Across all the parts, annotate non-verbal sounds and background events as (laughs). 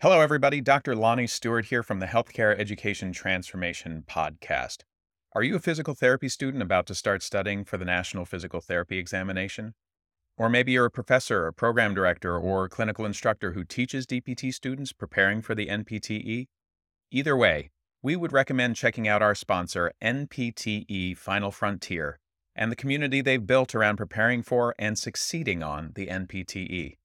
Hello, everybody. Dr. Lonnie Stewart here from the Healthcare Education Transformation Podcast. Are you a physical therapy student about to start studying for the National Physical Therapy Examination? Or maybe you're a professor, a program director, or clinical instructor who teaches DPT students preparing for the NPTE? Either way, we would recommend checking out our sponsor, NPTE Final Frontier, and the community they've built around preparing for and succeeding on the NPTE.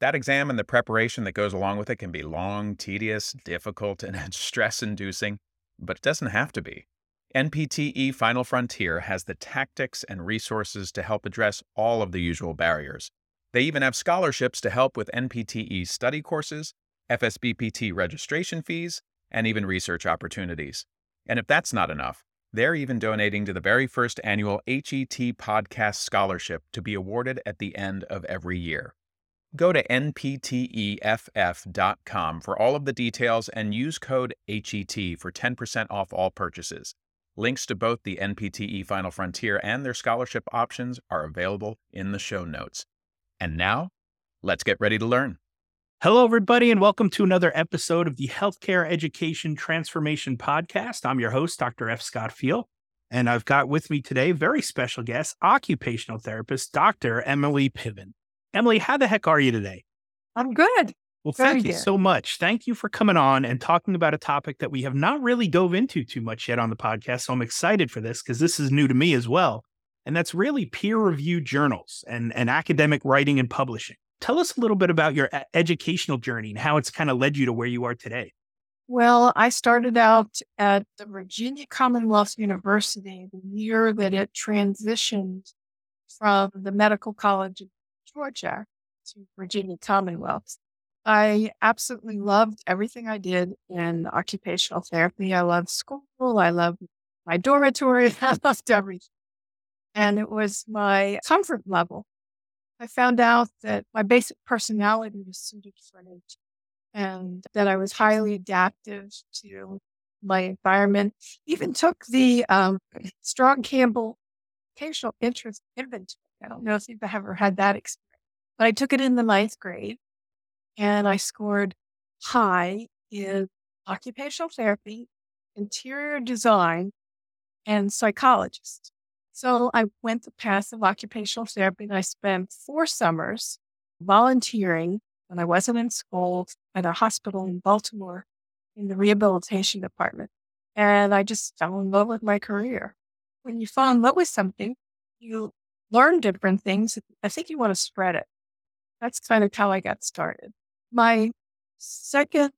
That exam and the preparation that goes along with it can be long, tedious, difficult, (laughs) and stress inducing, but it doesn't have to be. NPTE Final Frontier has the tactics and resources to help address all of the usual barriers. They even have scholarships to help with NPTE study courses, FSBPT registration fees, and even research opportunities. And if that's not enough, they're even donating to the very first annual HET Podcast Scholarship to be awarded at the end of every year. Go to npteff.com for all of the details and use code HET for 10% off all purchases. Links to both the NPTE Final Frontier and their scholarship options are available in the show notes. And now, let's get ready to learn. Hello, everybody, and welcome to another episode of the Healthcare Education Transformation Podcast. I'm your host, Dr. F. Scott Feil, and I've got with me today very special guest, occupational therapist, Dr. Emily Piven. Emily, how the heck are you today? I'm good. Well, thank you so much. Thank you for coming on and talking about a topic that we have not really dove into too much yet on the podcast. So I'm excited for this because this is new to me as well. And that's really peer reviewed journals and, and academic writing and publishing. Tell us a little bit about your educational journey and how it's kind of led you to where you are today. Well, I started out at the Virginia Commonwealth University the year that it transitioned from the Medical College of Georgia to Virginia Commonwealth. I absolutely loved everything I did in occupational therapy. I loved school. I loved my dormitory. (laughs) I loved everything. And it was my comfort level. I found out that my basic personality was suited for it and that I was highly adaptive to my environment. Even took the um, (clears throat) Strong Campbell Occasional Interest Inventory. I don't know if you've ever had that experience. But I took it in the ninth grade and I scored high in occupational therapy, interior design, and psychologist. So I went the path of occupational therapy and I spent four summers volunteering when I wasn't in school at a hospital in Baltimore in the rehabilitation department. And I just fell in love with my career. When you fall in love with something, you learn different things. I think you want to spread it. That's kind of how I got started. My second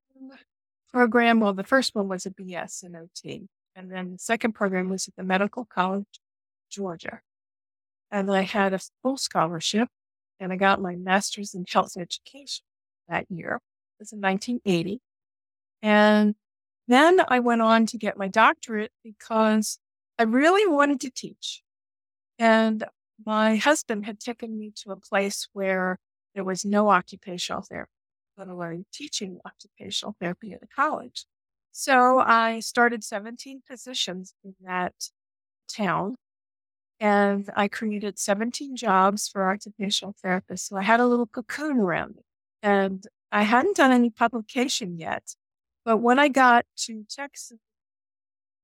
program, well, the first one was a BS in OT. And then the second program was at the Medical College, Georgia. And I had a full scholarship and I got my master's in health education that year. It was in 1980. And then I went on to get my doctorate because I really wanted to teach. And my husband had taken me to a place where there was no occupational therapy, let alone teaching occupational therapy at a college. So I started 17 positions in that town and I created 17 jobs for occupational therapists. So I had a little cocoon around me and I hadn't done any publication yet. But when I got to Texas, the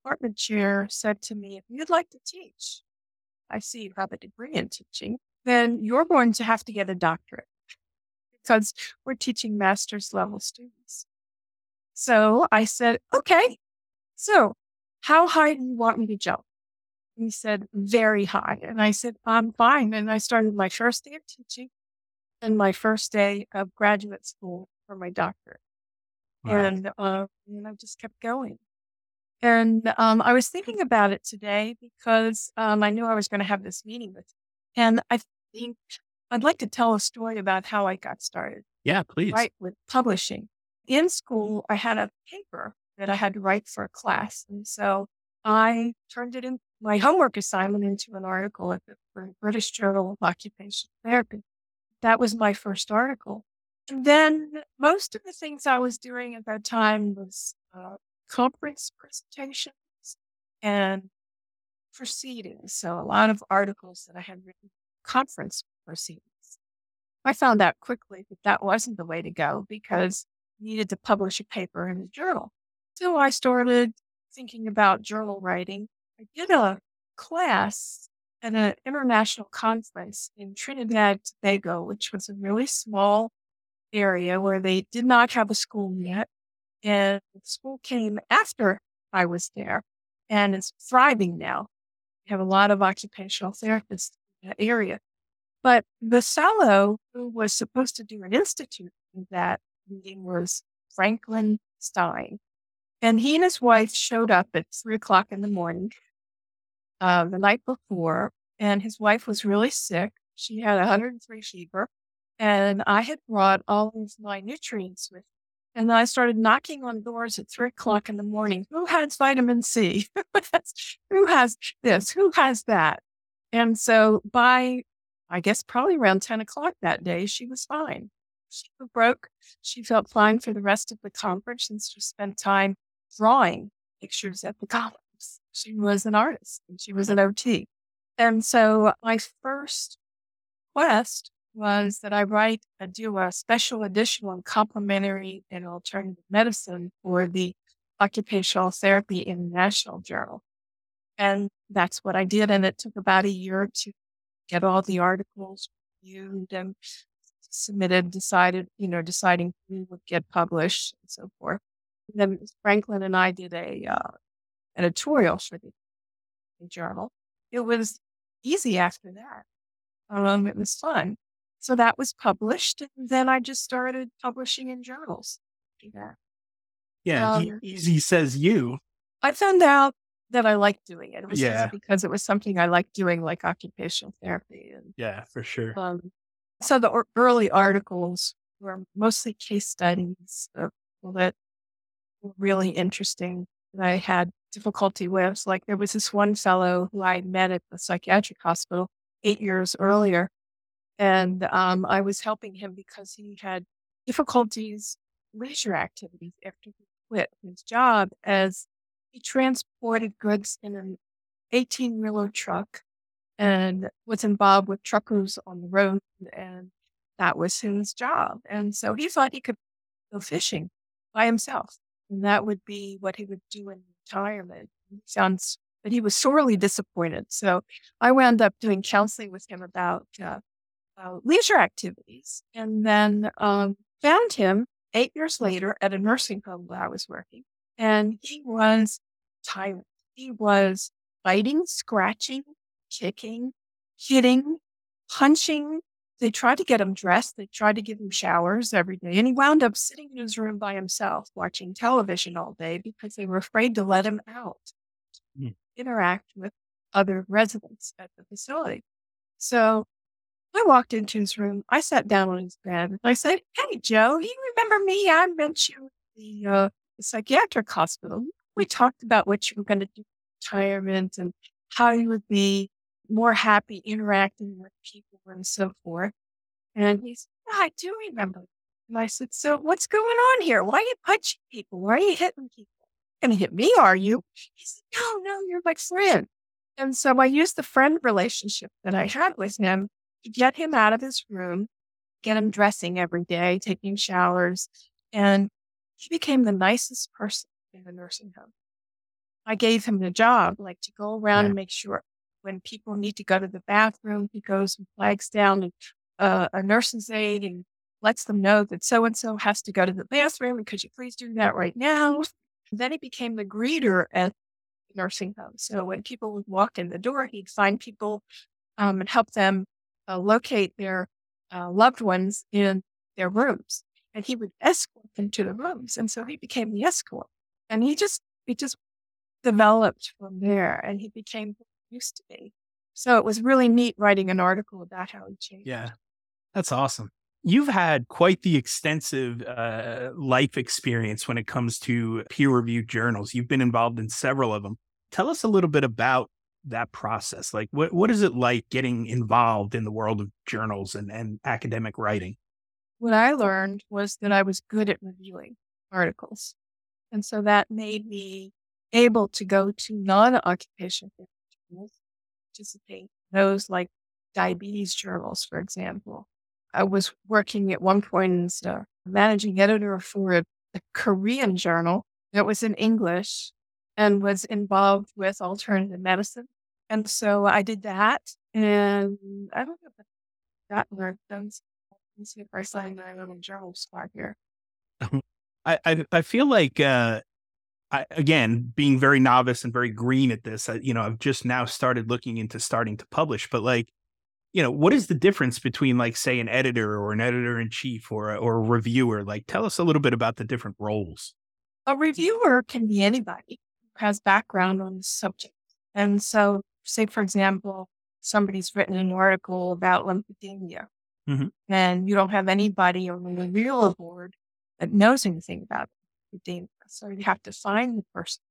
department chair said to me, if you'd like to teach, I see you have a degree in teaching, then you're going to have to get a doctorate because we're teaching master's level students. So I said, okay, so how high do you want me to jump? he said, very high. And I said, I'm fine. And I started my first day of teaching and my first day of graduate school for my doctorate. Wow. And, uh, and I just kept going. And um, I was thinking about it today because um, I knew I was going to have this meeting with you. And I think I'd like to tell a story about how I got started. Yeah, please. Right, with publishing. In school, I had a paper that I had to write for a class. And so I turned it in my homework assignment into an article at the British Journal of Occupational Therapy. That was my first article. And then most of the things I was doing at that time was uh, conference presentations and proceedings. So a lot of articles that I had written conference proceedings. I found out quickly that that wasn't the way to go because I needed to publish a paper in a journal. So I started thinking about journal writing. I did a class at an international conference in Trinidad, Tobago, which was a really small area where they did not have a school yet. And the school came after I was there and it's thriving now. We have a lot of occupational therapists in that area. But the fellow who was supposed to do an institute in that meeting was Franklin Stein. And he and his wife showed up at three o'clock in the morning uh, the night before, and his wife was really sick. She had 103 fever, and I had brought all of my nutrients with me. and I started knocking on doors at three o'clock in the morning. Who has vitamin C? (laughs) Who has this? Who has that? And so by, I guess, probably around 10 o'clock that day, she was fine. She broke. She felt fine for the rest of the conference and she spent time drawing pictures at the conference. She was an artist and she was an OT. And so my first quest was that I write, I do a special edition on complementary and alternative medicine for the Occupational Therapy International Journal. And that's what I did. And it took about a year to get all the articles reviewed and submitted, decided, you know, deciding who would get published and so forth. And then Franklin and I did a uh, editorial for the, journal. It was easy after that. Um, it was fun. So that was published. And then I just started publishing in journals. Yeah. Yeah. Um, he, says you. I found out that I liked doing it. It was yeah. because it was something I liked doing, like occupational therapy. And, yeah, for sure. Um, so the or- early articles were mostly case studies of people that were really interesting that I had difficulty with. Like there was this one fellow who I met at the psychiatric hospital eight years earlier and um, I was helping him because he had difficulties leisure activities after he quit his job as he transported goods in an 18 wheeler truck and was involved with truckers on the road and that was his job. And so he thought he could go fishing by himself. And that would be what he would do in retirement. sounds but he was sorely disappointed. So I wound up doing counseling with him about uh, leisure activities and then um, found him eight years later at a nursing home where I was working. And he was tyrant. He was biting, scratching, kicking, hitting, punching. They tried to get him dressed. They tried to give him showers every day. And he wound up sitting in his room by himself watching television all day because they were afraid to let him out, mm. interact with other residents at the facility. So I walked into his room. I sat down on his bed. I said, Hey, Joe, you remember me? I met you at the, uh, the psychiatric hospital. We mm. talked about what you were going to do retirement and how you would be more happy interacting with people and so forth. And he said, yeah, I do remember. And I said, So what's going on here? Why are you punching people? Why are you hitting people? Going to hit me, are you? He said, No, no, you're my friend. And so I used the friend relationship that I had with him to get him out of his room, get him dressing every day, taking showers. And he became the nicest person in the nursing home. I gave him a job, like to go around yeah. and make sure when people need to go to the bathroom, he goes and flags down and, uh, a nurse's aide and lets them know that so and so has to go to the bathroom. And could you please do that right now? And then he became the greeter at the nursing home. So when people would walk in the door, he'd find people um, and help them uh, locate their uh, loved ones in their rooms, and he would escort them to the rooms. And so he became the escort, and he just he just developed from there, and he became used to be. So it was really neat writing an article about how he changed. Yeah, that's awesome. You've had quite the extensive uh, life experience when it comes to peer reviewed journals. You've been involved in several of them. Tell us a little bit about that process? Like, what, what is it like getting involved in the world of journals and, and academic writing? What I learned was that I was good at reviewing articles. And so that made me able to go to non occupational journals, participate those like diabetes journals, for example. I was working at one point as a uh, managing editor for a, a Korean journal that was in English and was involved with alternative medicine. And so I did that. And I don't know if that worked. Let me see if I signed my little journal spot here. (laughs) I, I, I feel like uh, I, again, being very novice and very green at this, I, you know, I've just now started looking into starting to publish. But like, you know, what is the difference between like, say, an editor or an editor in chief or a, or a reviewer? Like, tell us a little bit about the different roles. A reviewer can be anybody who has background on the subject. And so, say, for example, somebody's written an article about lymphedema, Mhm. and you don't have anybody on the reviewer board that knows anything about lymphedema. So you have to find the person.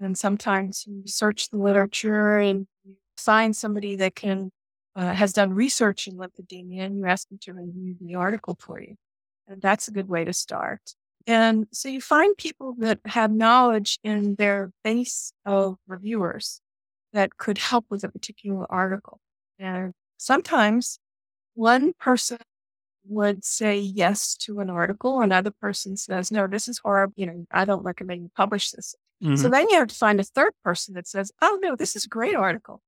And sometimes you search the literature and you find somebody that can uh, has done research in lymphedema, and you ask them to review the article for you. And that's a good way to start. And so you find people that have knowledge in their base of reviewers that could help with a particular article. And sometimes one person would say yes to an article, another person says, no, this is horrible. You know, I don't recommend you publish this. So Mhm. then you have to find a third person that says, oh, no, this is a great article.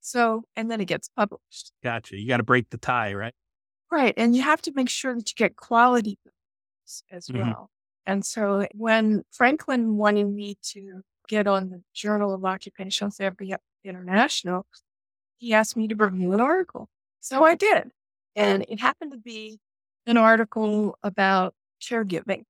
So, and then it gets published. Gotcha. You got to break the tie, right? Right. And you have to make sure that you get quality as Mhm. well. And so when Franklin wanted me to get on the Journal of Occupational Therapy International, he asked me to review an article. So I did. And it happened to be an article about caregiving.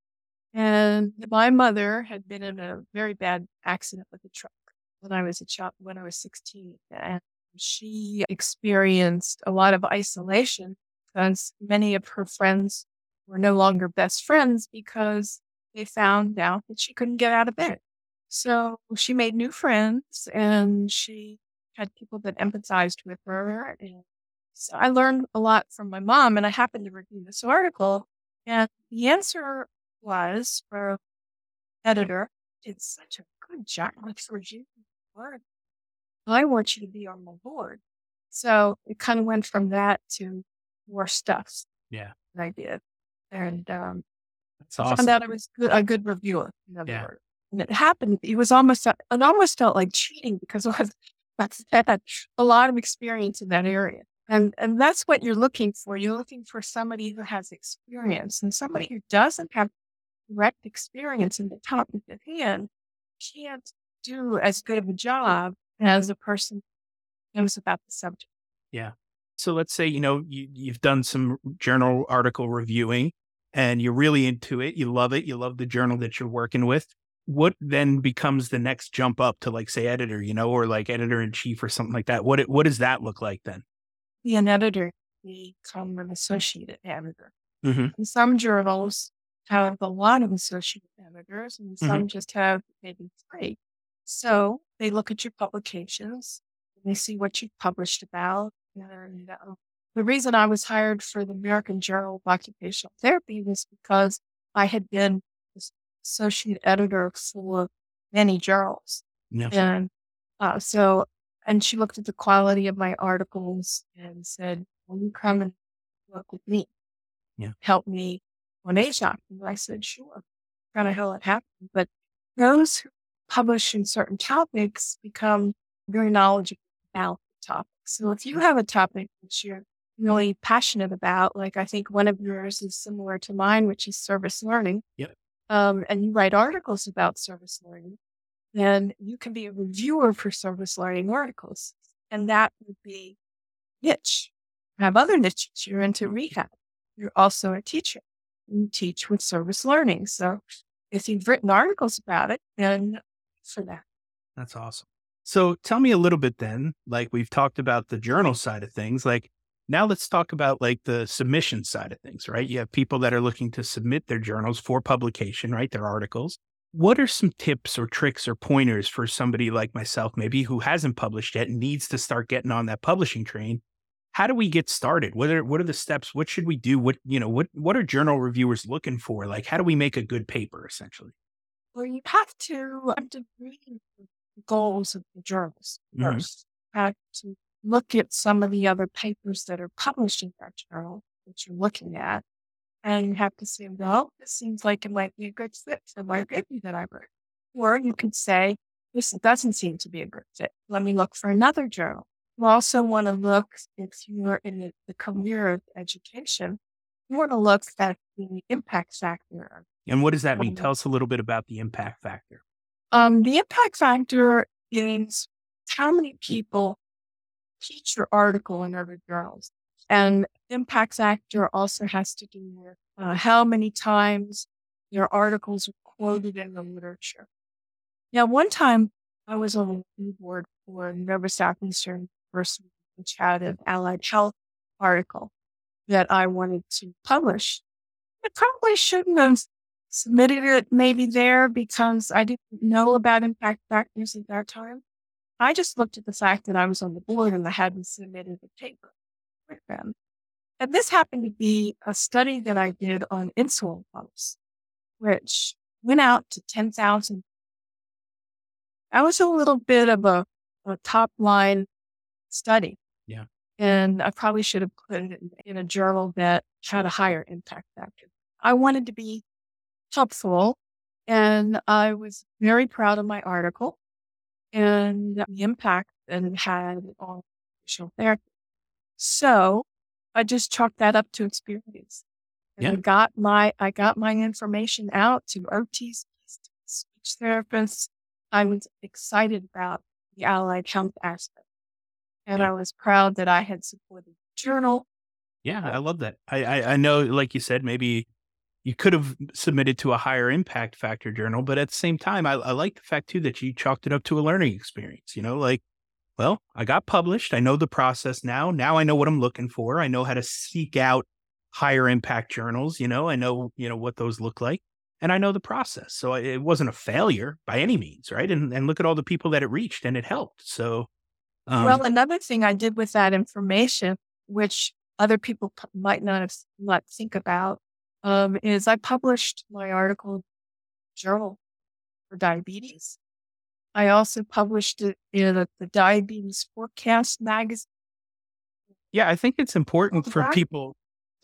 And my mother had been in a very bad accident with a truck when I was a child, when I was 16. And she experienced a lot of isolation because many of her friends were no longer best friends because they found out that she couldn't get out of bed. So she made new friends and she had people that empathized with her. And so I learned a lot from my mom, and I happened to review this article. And the answer was for editor, did such a good job with reviewing the. I want you to be on my board. So it kind of went from that to more stuff. Yeah. that I did. And um, That's I found out I was good, a good reviewer. Yeah. And it happened. It was almost, it almost felt like cheating because (laughs) I was, (laughs) I had a lot of experience in that area. And, and that's what you're looking for. You're looking for somebody who has experience and somebody who doesn't have direct experience in the topic at hand can't do as good of a job as a person who knows about the subject. Yeah. So let's say, you know, you, you've done some journal article reviewing and you're really into it. You love it. You love the journal that you're working with. What then becomes the next jump up to like say editor, you know, or like editor in chief or something like that? What, what does that look like then? Be an editor, become an associate editor. Mhm. And some journals have a lot of associate editors, and some just have maybe three. So they look at your publications, and they see what you published about. And uh, the reason I was hired for the American Journal of Occupational Therapy was because I had been associate editor for many journals. Yeah. And uh, so, and she looked at the quality of my articles and said, Will you come and work with me? Yeah. Help me on AJOT. And I said, Sure. Kind of how it happened. But those who publish in certain topics become very knowledgeable about the topic. So if you have a topic that you're really passionate about, like I think one of yours is similar to mine, which is service learning. Yep. Um, and you write articles about service learning, then you can be a reviewer for service learning articles. And that would be niche. Have other niches. You're into rehab. You're also a teacher. You teach with service learning. So if you've written articles about it, then for that. That's awesome. So tell me a little bit then, like we've talked about the journal side of things, like now let's talk about like the submission side of things, right? You have people that are looking to submit their journals for publication, right? Their articles. What are some tips or tricks or pointers for somebody like myself, maybe who hasn't published yet and needs to start getting on that publishing train? How do we get started? What are what are the steps? What should we do? What you know, what what are journal reviewers looking for? Like how do we make a good paper essentially? Well, you have to, have to read the goals of the journals Mhm. first. You have to look at some of the other papers that are published in that journal that you're looking at And you have to say, well, this seems like it might be a good fit for my baby that I wrote. Or you could say, this doesn't seem to be a good fit. Let me look for another journal. You also want to look, if you're in the, the career of education, you want to look at the impact factor. And what does that mean? Tell us a little bit about the impact factor. Um, the impact factor is how many people teach your article in other journals. And impact factor also has to do with uh, how many times your articles are quoted in the literature. Now, one time I was on the board for Nova Southeastern University, which had an allied health article that I wanted to publish. I probably shouldn't have submitted it maybe there because I didn't know about impact factors at that time. I just looked at the fact that I was on the board and I hadn't submitted a paper. And this happened to be a study that I did on insulin pumps, which went out to 10,000. That was a little bit of a, a top line study. Yeah. And I probably should have put it in, a journal that had a higher impact factor. I wanted to be helpful and I was very proud of my article and the impact that it had on social therapy. So I just chalked that up to experience. And Yeah. I got my I got my information out to OTs, speech therapists. I was excited about the allied health aspect. And Yeah. I was proud that I had supported the journal. Yeah, I love that. I, I I know, like you said, maybe you could have submitted to a higher impact factor journal, but at the same time, I, I like the fact too that you chalked it up to a learning experience. You know, like, well, I got published. I know the process now. Now I know what I'm looking for. I know how to seek out higher impact journals. You know, I know you know what those look like, and I know the process. So it wasn't a failure by any means, right? And and look at all the people that it reached, and it helped. So, um, well, another thing I did with that information, which other people might not have not think about, um, is I published my article journal for diabetes. I also published it in a, the Diabetes Forecast magazine. Yeah, I think it's important for people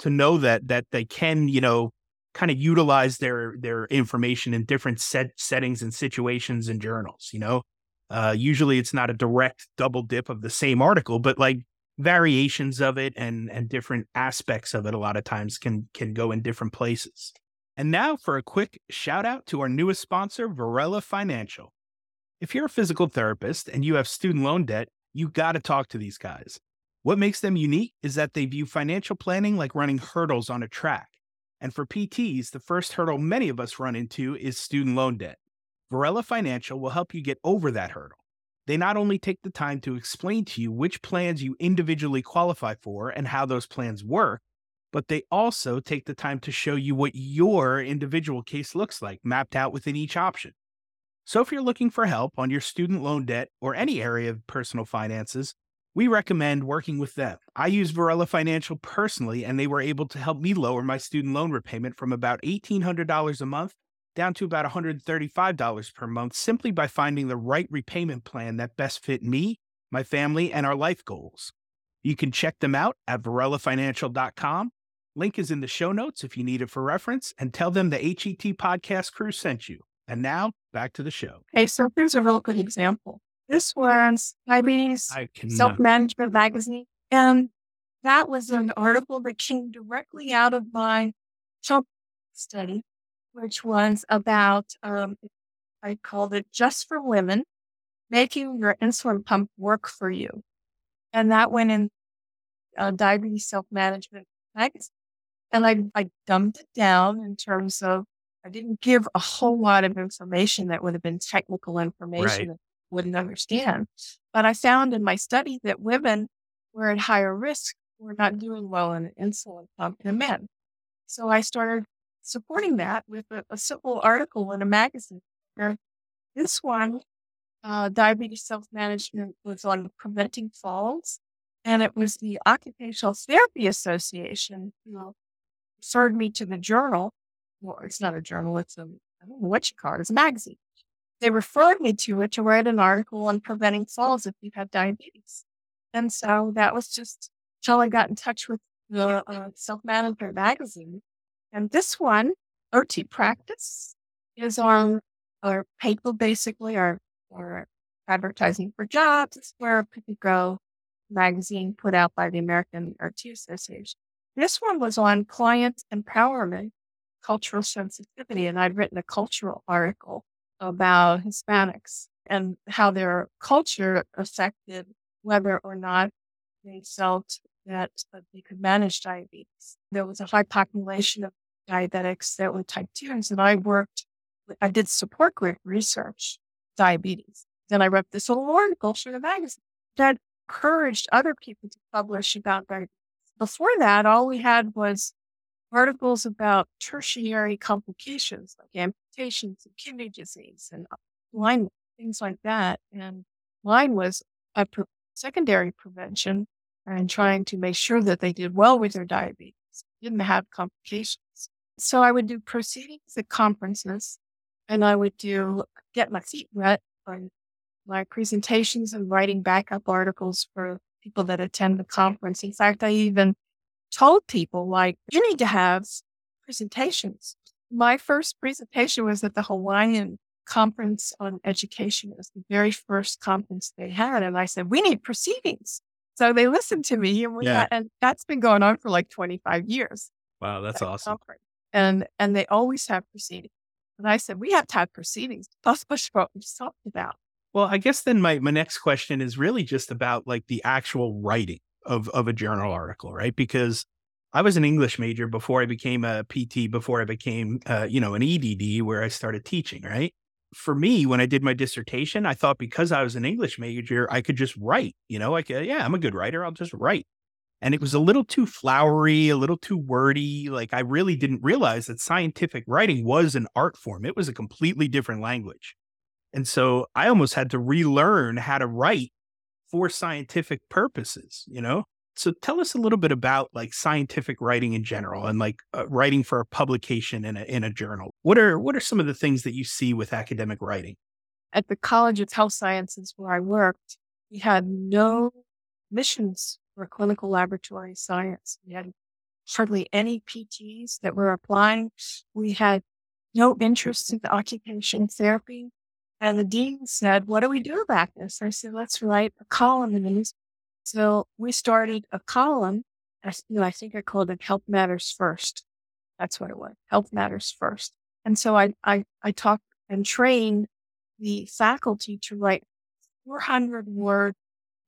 to know that that they can, you know, kind of utilize their their information in different set settings and situations and journals. You know, uh, usually it's not a direct double dip of the same article, but like variations of it and and different aspects of it. A lot of times can can go in different places. And now for a quick shout out to our newest sponsor, Varela Financial. If you're a physical therapist and you have student loan debt, you got to talk to these guys. What makes them unique is that they view financial planning like running hurdles on a track. And for PTs, the first hurdle many of us run into is student loan debt. Varela Financial will help you get over that hurdle. They not only take the time to explain to you which plans you individually qualify for and how those plans work, but they also take the time to show you what your individual case looks like, mapped out within each option. So if you're looking for help on your student loan debt or any area of personal finances, we recommend working with them. I use Varela Financial personally, and they were able to help me lower my student loan repayment from about $1,800 a month down to about $135 per month simply by finding the right repayment plan that best fit me, my family, and our life goals. You can check them out at varelafinancial.com. Link is in the show notes if you need it for reference, and tell them the HET podcast crew sent you. And now back to the show. Okay, so here's a real good example. This was Diabetes Self Management Magazine. And that was an article that came directly out of my pump study, which was about, um, I called it Just for Women, making your insulin pump work for you. And that went in uh, Diabetes Self Management Magazine. And I, I dumbed it down in terms of, I didn't give a whole lot of information that would have been technical information Right. that I wouldn't understand. But I found in my study that women were at higher risk were not doing well in an insulin pump than men. So I started supporting that with a, a simple article in a magazine. Where this one, uh, diabetes self management, was on preventing falls, and it was the Occupational Therapy Association who referred me to the journal. Well, it's not a journal; it's a I don't know what you call it. It's a magazine. They referred me to it to write an article on preventing falls if you have diabetes. And so that was just till I got in touch with the uh, Self Management magazine. And this one, OT practice, is on our paper, basically, our, our advertising for jobs. It's where a people go magazine put out by the American OT Association. This one was on client empowerment, cultural sensitivity, and I'd written a cultural article about Hispanics and how their culture affected whether or not they felt that they could manage diabetes. There was a high population of diabetics that were type 2s, and I worked, I did support group research, diabetes. Then I wrote this little article for the magazine that encouraged other people to publish about diabetes. Before that, all we had was articles about tertiary complications like amputations and kidney disease and blindness, things like that. And mine was a pre- secondary prevention and trying to make sure that they did well with their diabetes, didn't have complications. So I would do proceedings at conferences and I would do get my feet wet on my presentations and writing backup articles for people that attend the conference. In fact, I even told people like, you need to have presentations. My first presentation was at the Hawaiian conference on education. It was the very first conference they had. And I said, we need proceedings. So they listened to me and we Yeah. got, and that's been going on for like 25 years. Wow, that's that awesome. conference. And, and they always have proceedings. And I said, we have to have proceedings. Push what we talked about. Well, I guess then my, my next question is really just about like the actual writing of, of a journal article, right? Because I was an English major before I became a PT, before I became, uh, you know, an EDD where I started teaching, right? For me, when I did my dissertation, I thought because I was an English major, I could just write, you know, like, yeah, I'm a good writer. I'll just write. And it was a little too flowery, a little too wordy. Like I really didn't realize that scientific writing was an art form. It was a completely different language. And so I almost had to relearn how to write for scientific purposes, you know? So tell us a little bit about like scientific writing in general and like uh, writing for a publication in a in a journal. What are what are some of the things that you see with academic writing? At the College of Health Sciences where I worked, we had no missions for clinical laboratory science. We had hardly any PTs that were applying. We had no interest in the occupation therapy. And the dean said, What do we do about this? I said, Let's write a column in the news. So we started a column. I, you know, I think I called it Health Matters First. That's what it was. Health Matters First. And so I, I, I talked and trained the faculty to write 400 word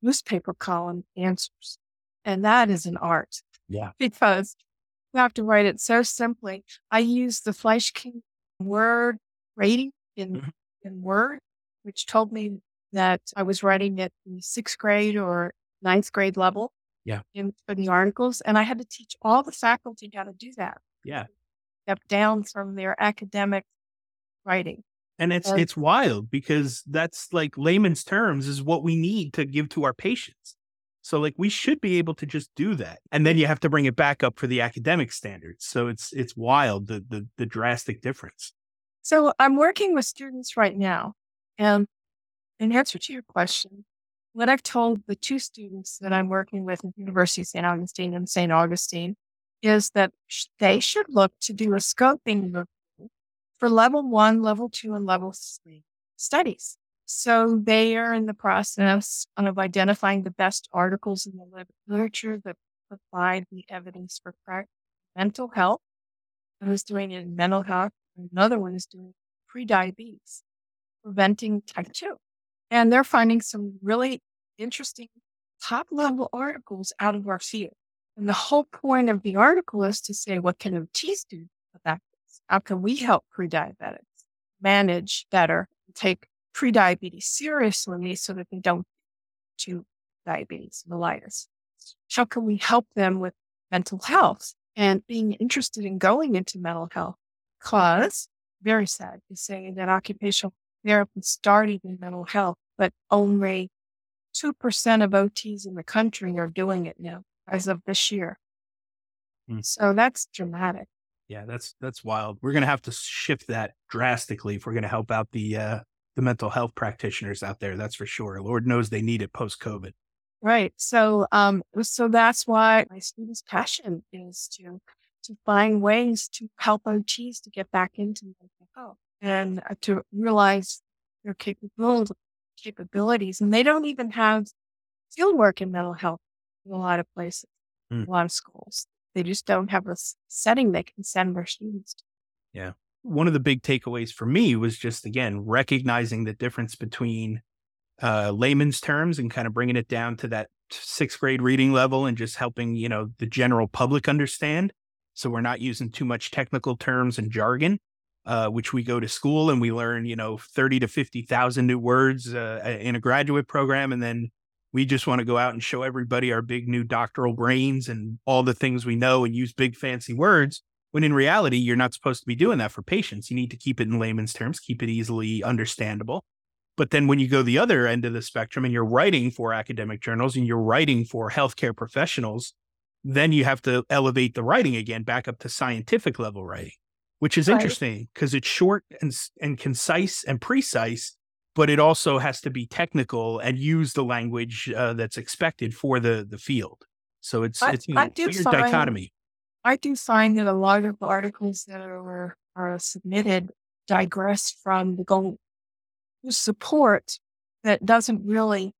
newspaper column answers. And that is an art. Yeah. Because you have to write it so simply. I use the Flesch-Kincaid word rating in, Mhm. In Word, which told me that I was writing at the sixth grade or ninth grade level. Yeah. In, for the articles. And I had to teach all the faculty how to do that. Yeah. Step down from their academic writing. And it's And- it's wild because that's like layman's terms is what we need to give to our patients. So like we should be able to just do that. And then you have to bring it back up for the academic standards. So it's it's wild the the, the drastic difference. So I'm working with students right now. And in answer to your question, what I've told the two students that I'm working with at the University of St. Augustine and St. Augustine is that they should look to do a scoping review for level one, level two, and level three studies. So they are in the process of identifying the best articles in the literature that provide the evidence for mental health. I was doing it in mental health. Another one is doing pre-diabetes, preventing type 2. And they're finding some really interesting top level articles out of our field. And the whole point of the article is to say, what can OTs do about this? How can we help pre-diabetics manage better, take pre-diabetes seriously so that they don't to diabetes mellitus? How can we help them with mental health and being interested in going into mental health? Because very sad to say that occupational therapy started in mental health, but only 2% of OTs in the country are doing it now as of this year. Hmm. So that's dramatic. Yeah, that's that's wild. We're gonna have to shift that drastically if we're gonna help out the uh the mental health practitioners out there, that's for sure. Lord knows they need it post COVID. Right. So, um, so that's why my students' passion is to to find ways to help OTs to get back into mental health and uh, to realize their capabilities, capabilities. And they don't even have field work in mental health in a lot of places, mm. a lot of schools. They just don't have a setting they can send their students to. Yeah. One of the big takeaways for me was just, again, recognizing the difference between uh, layman's terms and kind of bringing it down to that sixth grade reading level and just helping, you know, the general public understand. So we're not using too much technical terms and jargon, uh, which we go to school and we learn, you know, 30 to 50,000 new words uh, in a graduate program. And then we just want to go out and show everybody our big new doctoral brains and all the things we know and use big fancy words. When in reality, you're not supposed to be doing that for patients. You need to keep it in layman's terms, keep it easily understandable. But then when you go the other end of the spectrum and you're writing for academic journals and you're writing for healthcare professionals, then you have to elevate the writing again back up to scientific level writing, which is right. interesting because it's short and, and concise and precise, but it also has to be technical and use the language uh, that's expected for the, the field. So it's, I, it's you know, I do weird find, dichotomy. I do find that a lot of the articles that are, are submitted digress from the goal to support that doesn't really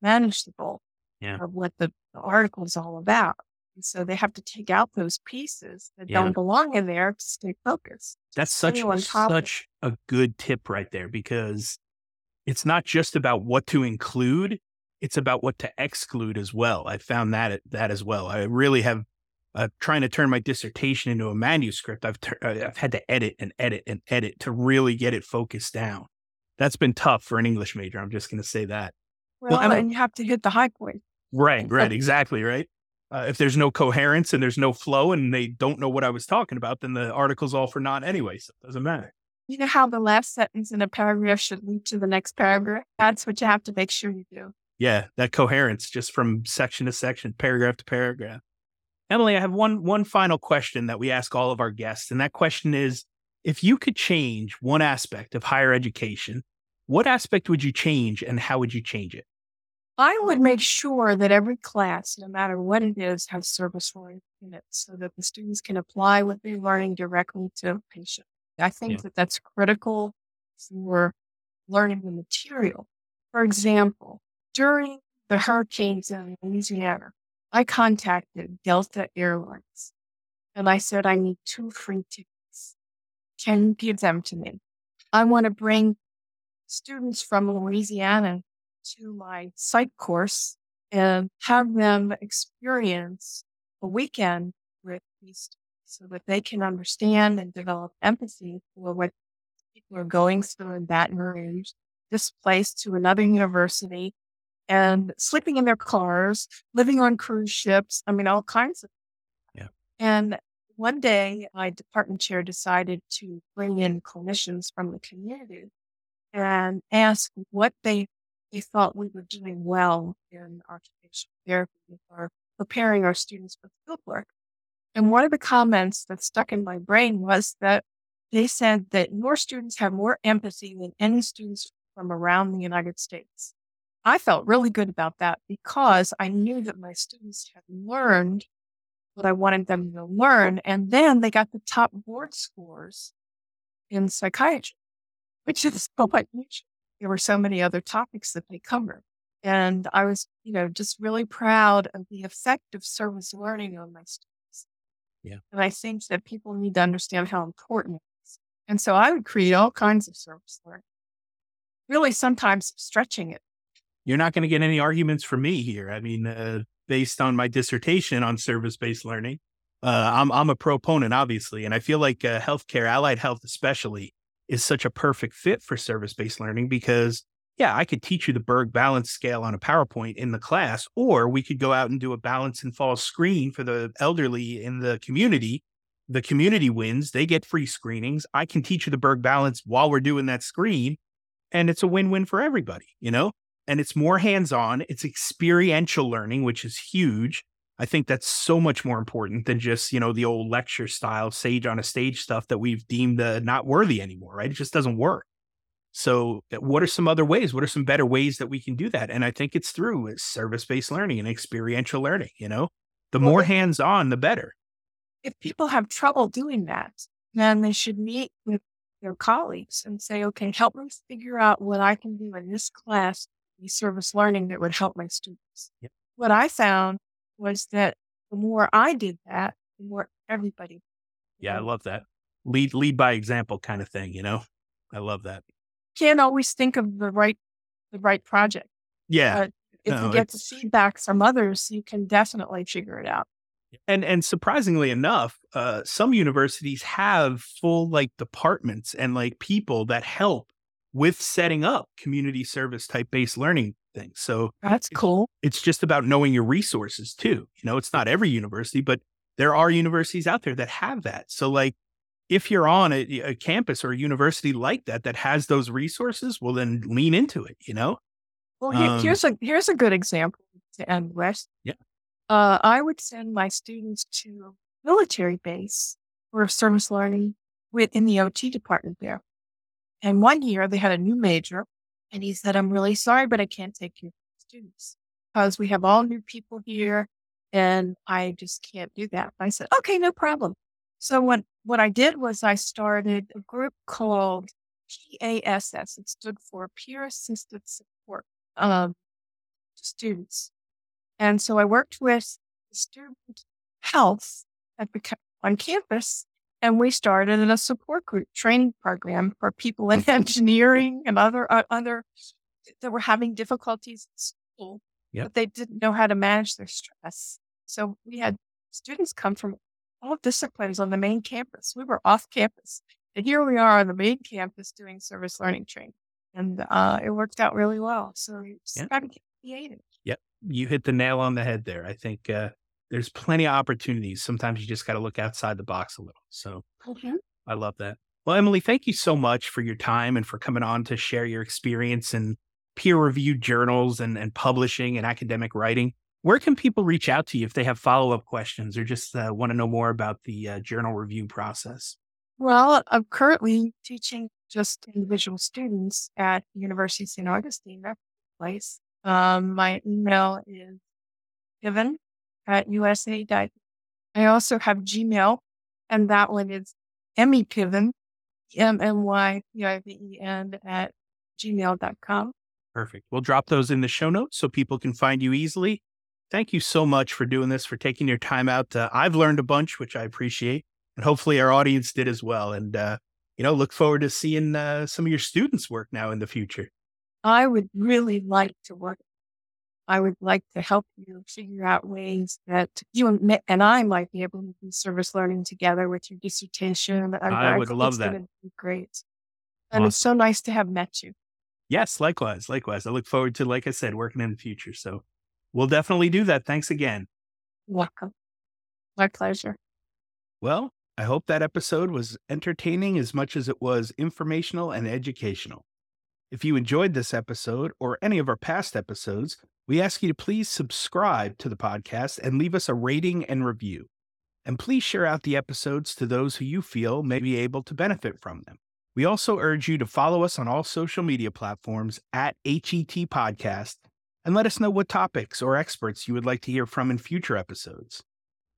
manage the goal yeah. of what the, the article is all about. So they have to take out those pieces that yeah. don't belong in there to stay focused. That's such such a good tip right there because it's not just about what to include; it's about what to exclude as well. I found that that as well. I really have uh, trying to turn my dissertation into a manuscript. I've ter- uh, I've had to edit and edit and edit to really get it focused down that's been tough for an English major. I'm just going to say that. Well, well and you have to hit the high point. Right, right, (laughs) exactly, right. Uh, if there's no coherence and there's no flow and they don't know what I was talking about, then the article's all for naught anyway, so it doesn't matter. You know how the last sentence in a paragraph should lead to the next paragraph? That's what you have to make sure you do. Yeah, that coherence just from section to section, paragraph to paragraph. Emily, I have one one final question that we ask all of our guests, and that question is if you could change one aspect of higher education, what aspect would you change and how would you change it? I would mm-hmm. make sure that every class, no matter what it is, has service oriented in it so that the students can apply what they're learning directly to a patient. I think yeah. that that's critical for learning the material. For example, during the hurricanes in Louisiana, I contacted Delta Airlines and I said, I need two free tickets can you give them to me? I want to bring students from Louisiana to my psych course and have them experience a weekend with these so that they can understand and develop empathy for what people are going through in Baton Rouge, displaced to another university, and sleeping in their cars, living on cruise ships. I mean, all kinds of. Yeah. And one day, my department chair decided to bring in clinicians from the community and ask what they, they thought we were doing well in occupational therapy or preparing our students for fieldwork. And one of the comments that stuck in my brain was that they said that your students have more empathy than any students from around the United States. I felt really good about that because I knew that my students had learned what I wanted them to learn. And then they got the top board scores in psychiatry, which is (laughs) so unusual. There were so many other topics that they covered. And I was, you know, just really proud of the effect of service learning on my students. Yeah. And I think that people need to understand how important it is. And so I would create all kinds of service learning, really sometimes stretching it. You're not going to get any arguments from me here. I mean, uh, based on my dissertation on service based learning. Uh, I'm I'm a proponent, obviously, and I feel like uh, healthcare, allied health especially, is such a perfect fit for service based learning because yeah, I could teach you the Berg balance scale on a PowerPoint in the class, or we could go out and do a balance and fall screen for the elderly in the community. The community wins; they get free screenings. I can teach you the Berg balance while we're doing that screen, and it's a win win for everybody. You know, and it's more hands on. It's experiential learning, which is huge. I think that's so much more important than just, you know, the old lecture style sage on a stage stuff that we've deemed uh, not worthy anymore, right? It just doesn't work. So, uh, what are some other ways? What are some better ways that we can do that? And I think it's through service based learning and experiential learning. You know, the well, more hands on, the better. if people have trouble doing that, then they should meet with their colleagues and say, okay, help me figure out what I can do in this class, the service learning that would help my students. Yep. What I found was that the more I did that, the more everybody. Yeah, I love that. Lead lead by example kind of thing, you know? I love that. Can't always think of the right the right project. Yeah. But if No, you get the feedback from others, you can definitely figure it out. And and surprisingly enough, uh, some universities have full like departments and like people that help with setting up community service type based learning things. So That's cool. it's just about knowing your resources too. You know, it's not every university, but there are universities out there that have that. So like if you're on a, a campus or a university like that that has those resources, well then lean into it, you know? Well, here- Um, here's a here's a good example to end with. Yeah. Uh, I would send my students to a military base for service learning within the OT department there. And one year they had a new major, and he said, "I'm really sorry, but I can't take your students because we have all new people here, and I just can't do that." I said, "Okay, no problem." So what what I did was I started a group called PASS. It stood for Peer Assisted Support um, students. And so I worked with student health at on campus, and we started a support group training program for people in (laughs) engineering and other uh, other that were having difficulties in school, Yep. but they didn't know how to manage their stress. So we had students come from all disciplines on the main campus. We were off campus, and here we are on the main campus doing service learning training and uh, it worked out really well. So you just Yeah. gotta get creative. You hit the nail on the head there. I think uh, there's plenty of opportunities. Sometimes you just got to look outside the box a little. So I love that. Well, Emily, thank you so much for your time and for coming on to share your experience in peer reviewed journals and, and publishing and academic writing. Where can people reach out to you if they have follow up questions or just uh, want to know more about the uh, journal review process? Well, I'm currently teaching just individual students at University of St. Augustine, that place. Um, my email is Piven at USA. I also have Gmail, and that one is emmypiven, M M Y P I V E N at gmail.com. Perfect. We'll drop those in the show notes so people can find you easily. Thank you so much for doing this, for taking your time out. Uh, I've learned a bunch, which I appreciate, and hopefully our audience did as well. And, uh, you know, look forward to seeing uh, some of your students work now in the future. I would really like to work. I would like to help you figure out ways that you and, I might be able to do service learning together with your dissertation. Uh, I, I would love that. great. And it's so nice to have met you. Yes, likewise. Likewise. I look forward to, like I said, working in the future. So we'll definitely do that. Thanks again. Welcome. My pleasure. Well, I hope that episode was entertaining as much as it was informational and educational. If you enjoyed this episode or any of our past episodes, we ask you to please subscribe to the podcast and leave us a rating and review. And please share out the episodes to those who you feel may be able to benefit from them. We also urge you to follow us on all social media platforms at HET Podcast and let us know what topics or experts you would like to hear from in future episodes.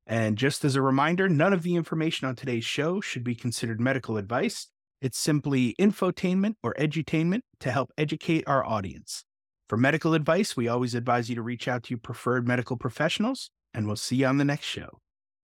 And just as a reminder, none of the information on today's show should be considered medical advice. It's simply infotainment or edutainment to help educate our audience. For medical advice, we always advise you to reach out to your preferred medical professionals, and we'll see you on the next show.